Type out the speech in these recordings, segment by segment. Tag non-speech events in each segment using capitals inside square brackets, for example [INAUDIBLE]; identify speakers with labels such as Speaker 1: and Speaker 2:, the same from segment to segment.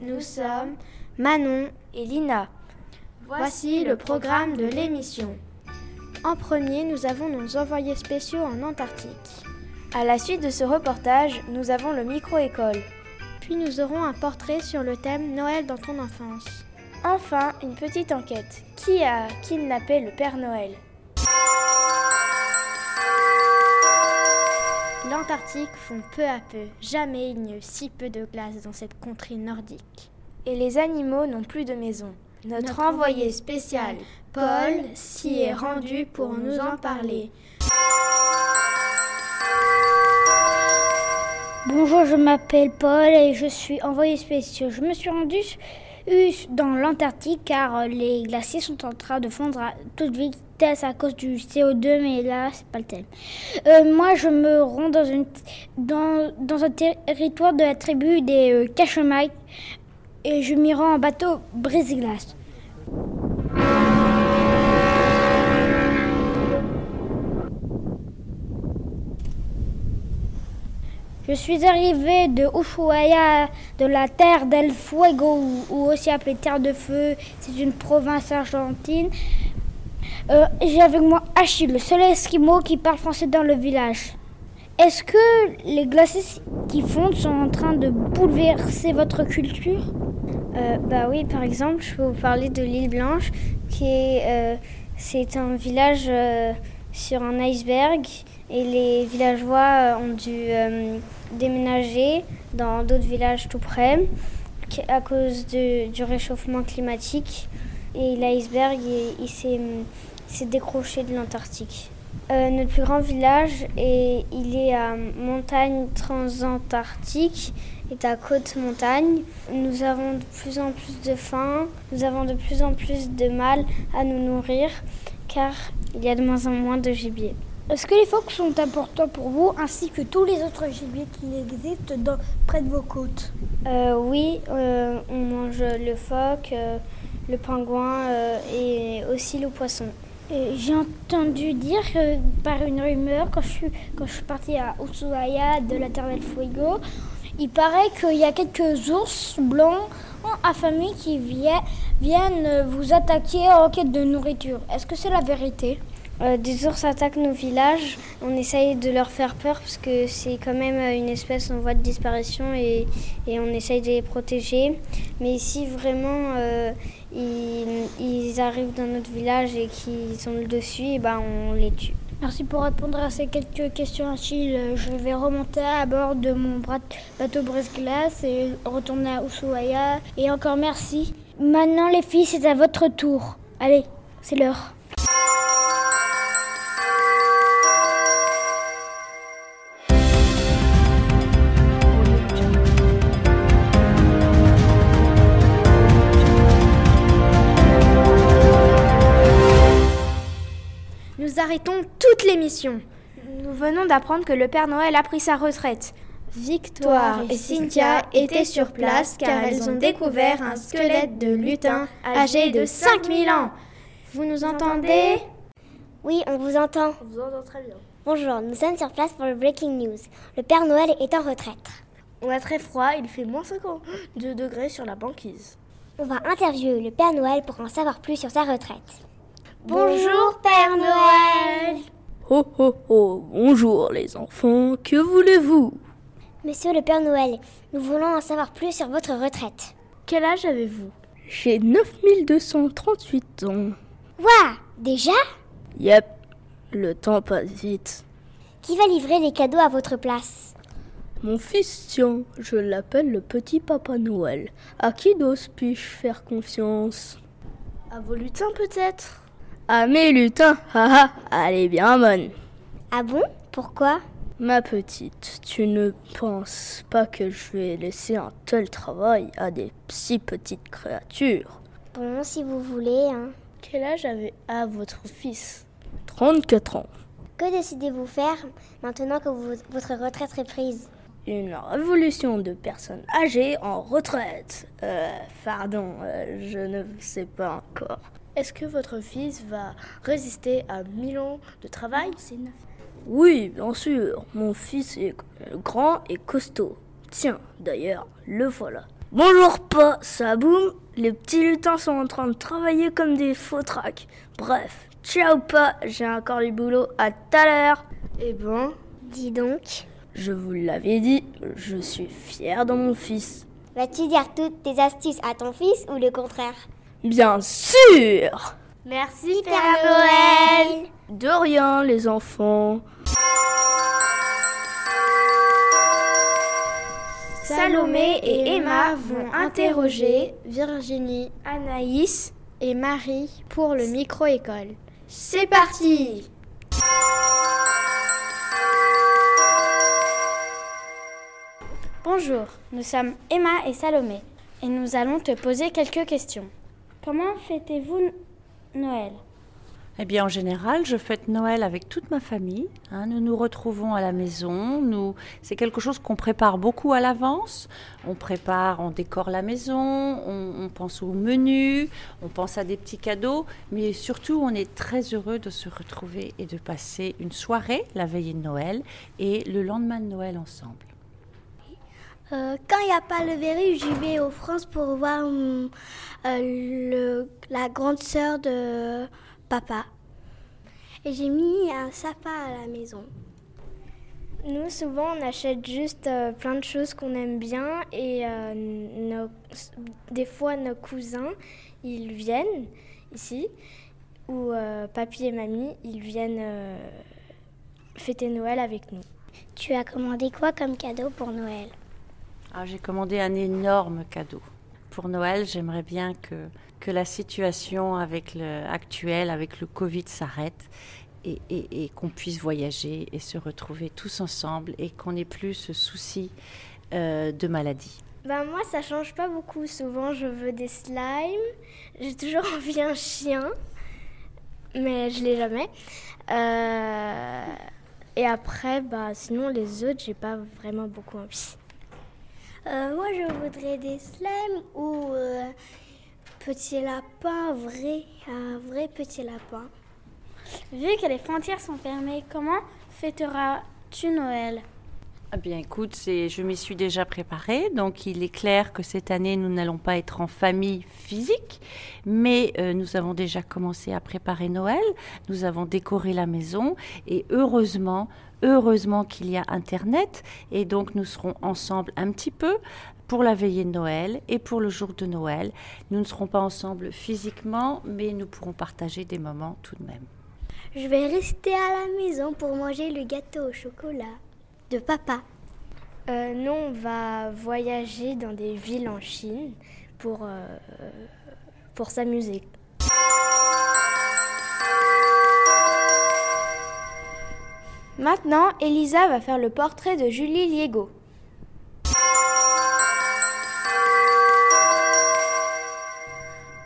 Speaker 1: Nous sommes Manon et Lina. Voici le programme de l'émission. En premier, nous avons nos envoyés spéciaux en Antarctique. À la suite de ce reportage, nous avons le micro-école. Puis nous aurons un portrait sur le thème Noël dans ton enfance. Enfin, une petite enquête. Qui a kidnappé le Père Noël? L'Antarctique fond peu à peu. Jamais il n'y eut si peu de glace dans cette contrée nordique. Et les animaux n'ont plus de maison. Notre, Notre envoyé spécial, Paul, s'y est rendu pour nous en parler.
Speaker 2: Bonjour, je m'appelle Paul et je suis envoyé spécial. Je me suis rendu dans l'Antarctique car les glaciers sont en train de fondre à toute vitesse à cause du CO2, mais là, c'est pas le thème. Euh, moi, je me rends dans, une, dans, dans un territoire de la tribu des euh, et je m'y rends en bateau brise-glace. Je suis arrivé de Ushuaia, de la terre del Fuego, ou aussi appelée Terre de Feu. C'est une province argentine. Euh, j'ai avec moi Achille, le seul Esquimau qui parle français dans le village. Est-ce que les glaciers qui fondent sont en train de bouleverser votre culture?
Speaker 3: Euh, Bah oui, par exemple, je peux vous parler de l'île Blanche, qui est, euh, c'est un village sur un iceberg et les villageois ont dû déménager dans d'autres villages tout près à cause du réchauffement climatique. Et l'iceberg, il, s'est décroché de l'Antarctique. Euh, notre plus grand village, est, il est à montagne transantarctique, est à côte montagne. Nous avons de plus en plus de faim, nous avons de plus en plus de mal à nous nourrir, car il y a de moins en moins de gibier.
Speaker 2: Est-ce que les phoques sont importants pour vous, ainsi que tous les autres gibiers qui existent dans, près de vos côtes?
Speaker 3: Euh, Oui, euh, on mange le phoque, le pingouin et aussi le poisson.
Speaker 2: J'ai entendu dire par une rumeur, quand je suis, quand je suis partie à Ushuaia de la Terre del Fuego, il paraît qu'il y a quelques ours blancs affamés qui viennent vous attaquer en quête de nourriture. Est-ce que c'est la vérité?
Speaker 3: Euh, des ours attaquent nos villages. On essaye de leur faire peur parce que c'est quand même euh, une espèce en voie de disparition et, on essaye de les protéger. Mais si vraiment euh, ils, arrivent dans notre village et qu'ils sont le dessus, et ben on les tue.
Speaker 2: Merci pour répondre à ces quelques questions, Achille. Je vais remonter à bord de mon bateau brise-glace et retourner à Ushuaia. Et encore merci. Maintenant, les filles, c'est à votre tour. Allez, c'est l'heure.
Speaker 1: Arrêtons toute l'émission. Nous venons d'apprendre que le Père Noël a pris sa retraite. Victoire et Cynthia étaient sur place car elles ont découvert un squelette de lutin âgé de 5000 ans. Vous nous entendez?
Speaker 4: Oui, on vous entend.
Speaker 5: On vous entend très bien.
Speaker 4: Bonjour, nous sommes sur place pour le Breaking News. Le Père Noël est en retraite.
Speaker 5: On a très froid, il fait moins 52 degrés sur la banquise.
Speaker 4: On va interviewer le Père Noël pour en savoir plus sur sa retraite.
Speaker 1: Bonjour Père Noël.
Speaker 6: Oh oh oh, bonjour les enfants, que voulez-vous?
Speaker 4: Monsieur le Père Noël, nous voulons en savoir plus sur votre retraite.
Speaker 5: Quel âge avez-vous?
Speaker 6: J'ai 9238 ans.
Speaker 4: Waouh Déjà?
Speaker 6: Yep, le temps passe vite.
Speaker 4: Qui va livrer les cadeaux à votre place?
Speaker 6: Mon fils, tiens, je l'appelle le petit Papa Noël. À qui dose puis-je faire confiance?
Speaker 5: À vos lutins peut-être?
Speaker 6: Ah mes lutins, haha, elle est bien bonne.
Speaker 4: Ah bon? Pourquoi?
Speaker 6: Ma petite, tu ne penses pas que je vais laisser un tel travail à des si petites créatures?
Speaker 4: Bon, si vous voulez. Hein.
Speaker 5: Quel âge avait à votre fils?
Speaker 6: 34 ans.
Speaker 4: Que décidez-vous faire maintenant que votre retraite est prise?
Speaker 6: Une révolution de personnes âgées en retraite. Euh, pardon, euh, je ne sais pas encore.
Speaker 5: Est-ce que votre fils va résister à mille ans de travail?
Speaker 6: Oui, bien sûr. Mon fils est grand et costaud. Tiens, d'ailleurs, le voilà. Bonjour pas, ça boum. Les petits lutins sont en train de travailler comme des faux tracs. Bref, ciao pas, j'ai encore du boulot. À tout à l'heure.
Speaker 5: Eh ben,
Speaker 4: Dis donc,
Speaker 6: Je vous l'avais dit, je suis fier de mon fils.
Speaker 4: vas-tu dire toutes tes astuces à ton fils ou le contraire?
Speaker 6: Bien sûr
Speaker 5: merci
Speaker 4: Père Noël
Speaker 6: De rien, les enfants.
Speaker 1: Salomé et Emma vont interroger Virginie, Anaïs et Marie pour le micro-école. C'est parti Bonjour, nous sommes Emma et Salomé et nous allons te poser quelques questions. Comment fêtez-vous Noël?
Speaker 7: Eh bien, en général, je fête Noël avec toute ma famille. hein. nous nous retrouvons à la maison. Nous, c'est quelque chose qu'on prépare beaucoup à l'avance. On prépare, on décore la maison, on, on pense au menu, on pense à des petits cadeaux, mais surtout, on est très heureux de se retrouver et de passer une soirée, la veillée de Noël, et le lendemain de Noël ensemble.
Speaker 3: Euh, quand il n'y a pas le virus, j'y vais aux France pour voir hum, euh, le- la grande sœur de papa. Et j'ai mis un sapin à la maison.
Speaker 1: Nous, souvent, on achète juste euh, plein de choses qu'on aime bien et euh, nos- des fois, nos cousins, ils viennent ici, ou euh, papy et mamie, ils viennent fêter Noël avec nous.
Speaker 4: Tu as commandé quoi comme cadeau pour Noël?
Speaker 7: Ah, j'ai commandé un énorme cadeau. Pour Noël, j'aimerais bien que, que la situation actuelle, avec le Covid, s'arrête et qu'on puisse voyager et se retrouver tous ensemble et qu'on n'ait plus ce souci euh, de maladie.
Speaker 1: Ben moi, ça change pas beaucoup. Souvent, je veux des slimes. J'ai toujours [LAUGHS] envie d'un chien, mais je l'ai jamais. Euh, Et après, bah, sinon, les autres, j'ai pas vraiment beaucoup envie.
Speaker 3: Euh, moi, je voudrais des slimes ou euh, petit lapin, vrai, un vrai petit lapin.
Speaker 1: Vu que les frontières sont fermées, comment fêteras-tu Noël?
Speaker 7: Eh bien, écoute, je m'y suis déjà préparée. Donc, il est clair que cette année, nous n'allons pas être en famille physique, mais euh, nous avons déjà commencé à préparer Noël. Nous avons décoré la maison et heureusement, heureusement qu'il y a Internet. Et donc, nous serons ensemble un petit peu pour la veillée de Noël et pour le jour de Noël. Nous ne serons pas ensemble physiquement, mais nous pourrons partager des moments tout de même.
Speaker 3: Je vais rester à la maison pour manger le gâteau au chocolat de papa.
Speaker 1: Euh, Nous, on va voyager dans des villes en Chine pour, euh, pour s'amuser. Maintenant, Elisa va faire le portrait de Julie Liego.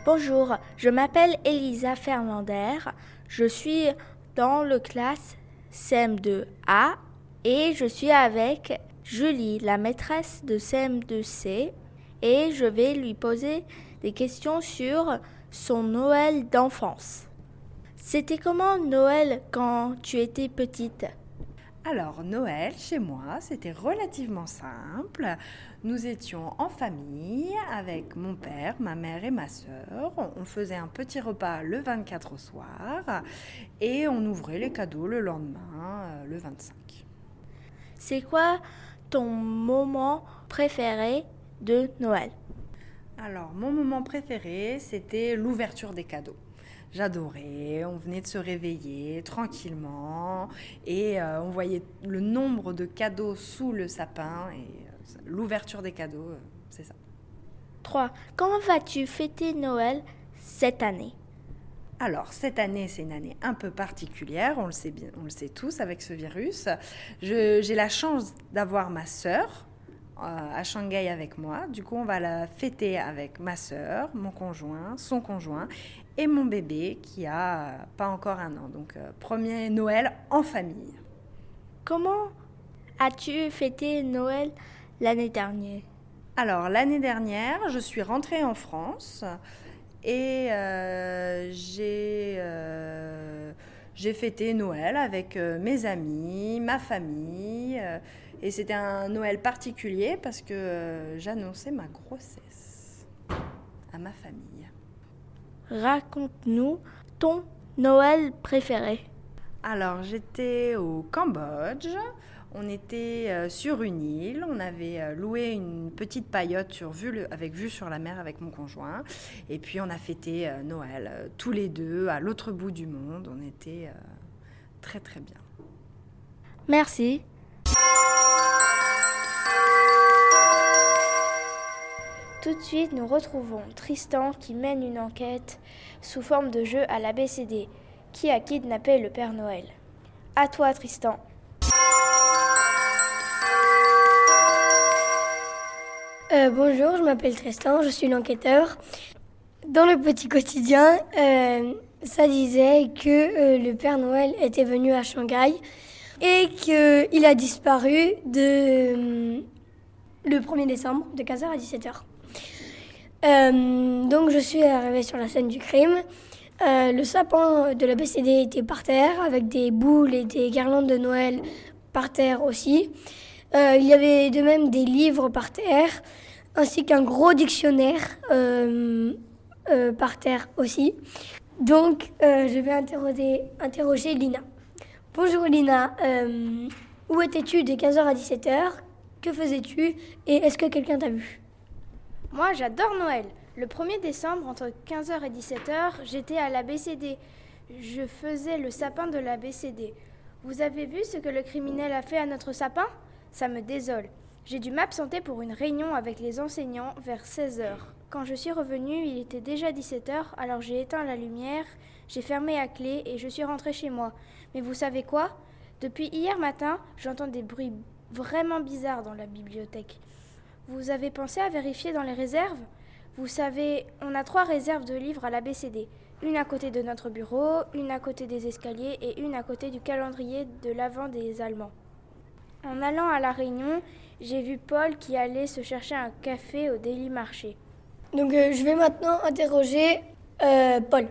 Speaker 1: Bonjour, je m'appelle Elisa Fernandez. Je suis dans le classe CM2A et je suis avec Julie, la maîtresse de CM2C, et je vais lui poser des questions sur son Noël d'enfance. C'était comment Noël quand tu étais petite?
Speaker 8: Alors, Noël, chez moi, c'était relativement simple. Nous étions en famille avec mon père, ma mère et ma sœur. On faisait un petit repas le 24 au soir et on ouvrait les cadeaux le lendemain, euh, le 25.
Speaker 1: C'est quoi ton moment préféré de Noël?
Speaker 8: Alors, mon moment préféré, c'était l'ouverture des cadeaux. J'adorais, on venait de se réveiller tranquillement et euh, on voyait le nombre de cadeaux sous le sapin et euh, l'ouverture des cadeaux, euh, c'est ça.
Speaker 1: 3. Comment vas-tu fêter Noël cette année?
Speaker 8: Alors, cette année, c'est une année un peu particulière, on le sait, bien, on le sait tous avec ce virus. J'ai la chance d'avoir ma sœur euh, à Shanghai avec moi. Du coup, on va la fêter avec ma sœur, mon conjoint, son conjoint et mon bébé qui a euh, pas encore un an. Donc, euh, premier Noël en famille.
Speaker 1: Comment as-tu fêté Noël l'année dernière?
Speaker 8: Alors, l'année dernière, je suis rentrée en France et euh, j'ai, euh, j'ai fêté Noël avec euh, mes amis, ma famille. et c'était un Noël particulier parce que j'annonçais ma grossesse à ma famille.
Speaker 6: Raconte-nous ton Noël préféré.
Speaker 8: Alors, j'étais au Cambodge. On était euh, sur une île. On avait euh, loué une petite paillote sur vue avec vue sur la mer avec mon conjoint. Et puis, on a fêté euh, Noël tous les deux à l'autre bout du monde. On était très, très bien.
Speaker 6: Merci.
Speaker 5: Tout de suite, nous retrouvons Tristan qui mène une enquête sous forme de jeu à l'ABCD. Qui a kidnappé le Père Noël? À toi, Tristan.
Speaker 9: Euh, bonjour, je m'appelle Tristan, je suis l'enquêteur. Dans le petit quotidien, euh, ça disait que euh, le Père Noël était venu à Shanghai et qu'il a disparu le 1er décembre de 15h à 17h. Euh, donc je suis arrivée sur la scène du crime. Le sapin de la BCD était par terre avec des boules et des guirlandes de Noël par terre aussi. Euh, il y avait de même des livres par terre, ainsi qu'un gros dictionnaire euh, euh, par terre aussi. Donc, je vais interroger, interroger Lina. Bonjour Lina, où étais-tu de 15h à 17h Que faisais-tu? Et est-ce que quelqu'un t'a vu?
Speaker 5: Moi, j'adore Noël. Le 1er décembre, entre 15h et 17h, j'étais à l'ABCD. Je faisais le sapin de l'ABCD. Vous avez vu ce que le criminel a fait à notre sapin? Ça me désole. J'ai dû m'absenter pour une réunion avec les enseignants vers 16h. Quand je suis revenue, il était déjà 17h, alors j'ai éteint la lumière, j'ai fermé à clé et je suis rentrée chez moi. Mais vous savez quoi? Depuis hier matin, j'entends des bruits vraiment bizarres dans la bibliothèque. Vous avez pensé à vérifier dans les réserves? Vous savez, on a trois réserves de livres à l'ABCD. Une à côté de notre bureau, une à côté des escaliers et une à côté du calendrier de l'avant des Allemands. En allant à la réunion, j'ai vu Paul qui allait se chercher un café au Daily Marché.
Speaker 9: Donc, euh, je vais maintenant interroger euh, Paul.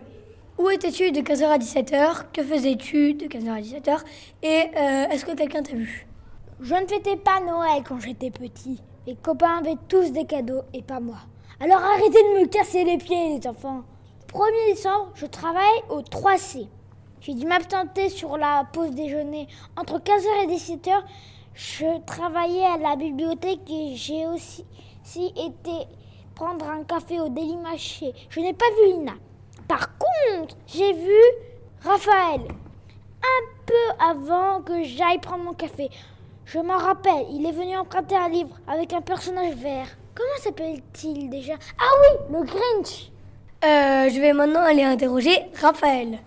Speaker 9: Où étais-tu de 15h à 17h Que faisais-tu de 15h à 17h Et euh, est-ce que quelqu'un t'a vu?
Speaker 2: Je ne fêtais pas Noël quand j'étais petit. Mes copains avaient tous des cadeaux et pas moi. Alors arrêtez de me casser les pieds, les enfants. 1er décembre, je travaille au 3C. J'ai dû m'absenter sur la pause déjeuner. Entre 15h et 17h, je travaillais à la bibliothèque et j'ai aussi, été prendre un café au Daily Marché. Je n'ai pas vu Lina. Par contre, j'ai vu Raphaël un peu avant que j'aille prendre mon café. Je m'en rappelle, il est venu emprunter un livre avec un personnage vert. Comment s'appelle-t-il déjà? Ah oui, le Grinch
Speaker 9: Euh, Je vais maintenant aller interroger Raphaël.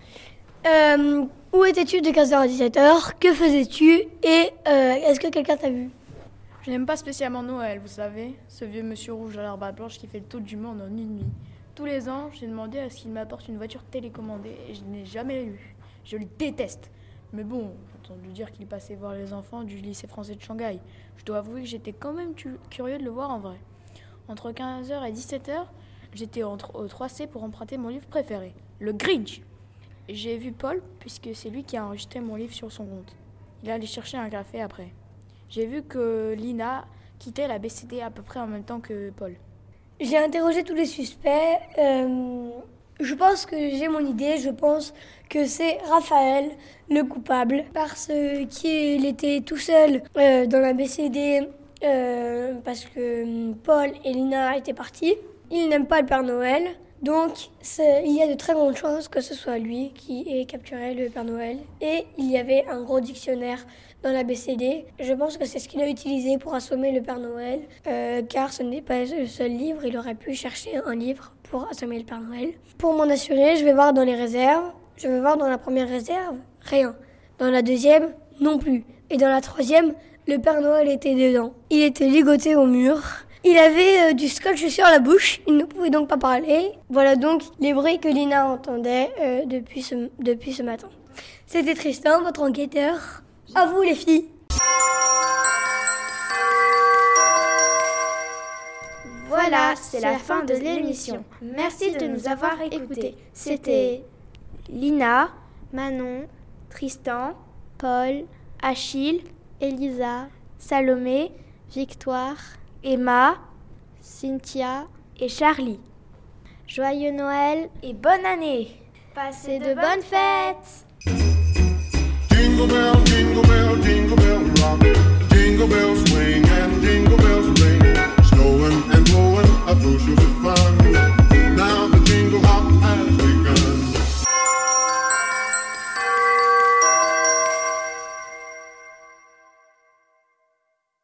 Speaker 9: Euh, où étais-tu de 15h à 17h Que faisais-tu? Et euh, est-ce que quelqu'un t'a vu?
Speaker 10: Je n'aime pas spécialement Noël, vous savez, ce vieux monsieur rouge à l'arbre à blanche qui fait le tour du monde en une nuit. Tous les ans, j'ai demandé à ce qu'il m'apporte une voiture télécommandée et je n'ai jamais eu. Je le déteste. Mais bon, j'ai entendu dire qu'il passait voir les enfants du lycée français de Shanghai. Je dois avouer que j'étais quand même curieux de le voir en vrai. Entre 15h et 17h, j'étais au 3C pour emprunter mon livre préféré, le Grinch. J'ai vu Paul, puisque c'est lui qui a enregistré mon livre sur son compte. Il allé chercher un café après. J'ai vu que Lina quittait la BCD à peu près en même temps que Paul.
Speaker 9: J'ai interrogé tous les suspects. Euh, je pense que j'ai mon idée. Je pense que c'est Raphaël le coupable parce qu'il était tout seul euh, dans la BCD euh, parce que hum, Paul et Lina étaient partis. Il n'aime pas le Père Noël. Donc, il y a de très grandes chances que ce soit lui qui ait capturé le Père Noël. Et il y avait un gros dictionnaire dans la BCD. Je pense que c'est ce qu'il a utilisé pour assommer le Père Noël, euh, car ce n'est pas le seul livre. Il aurait pu chercher un livre pour assommer le Père Noël. Pour m'en assurer, je vais voir dans les réserves. Je vais voir dans la première réserve, rien. Dans la deuxième, non plus. Et dans la troisième, le Père Noël était dedans. Il était ligoté au mur. Il avait euh, du scotch sur la bouche, il ne pouvait donc pas parler. Voilà donc les bruits que Lina entendait euh, depuis, ce, depuis ce matin. C'était Tristan, votre enquêteur. À vous les filles.
Speaker 5: Voilà, c'est la fin de l'émission. Merci de nous avoir écoutés. C'était Lina, Manon, Tristan,
Speaker 11: Paul,
Speaker 5: Achille,
Speaker 11: Elisa,
Speaker 5: Salomé,
Speaker 11: Victoire,
Speaker 5: Emma,
Speaker 11: Cynthia
Speaker 5: et Charlie.
Speaker 11: Joyeux Noël
Speaker 5: et bonne année.
Speaker 11: Passez de, bonnes, fêtes.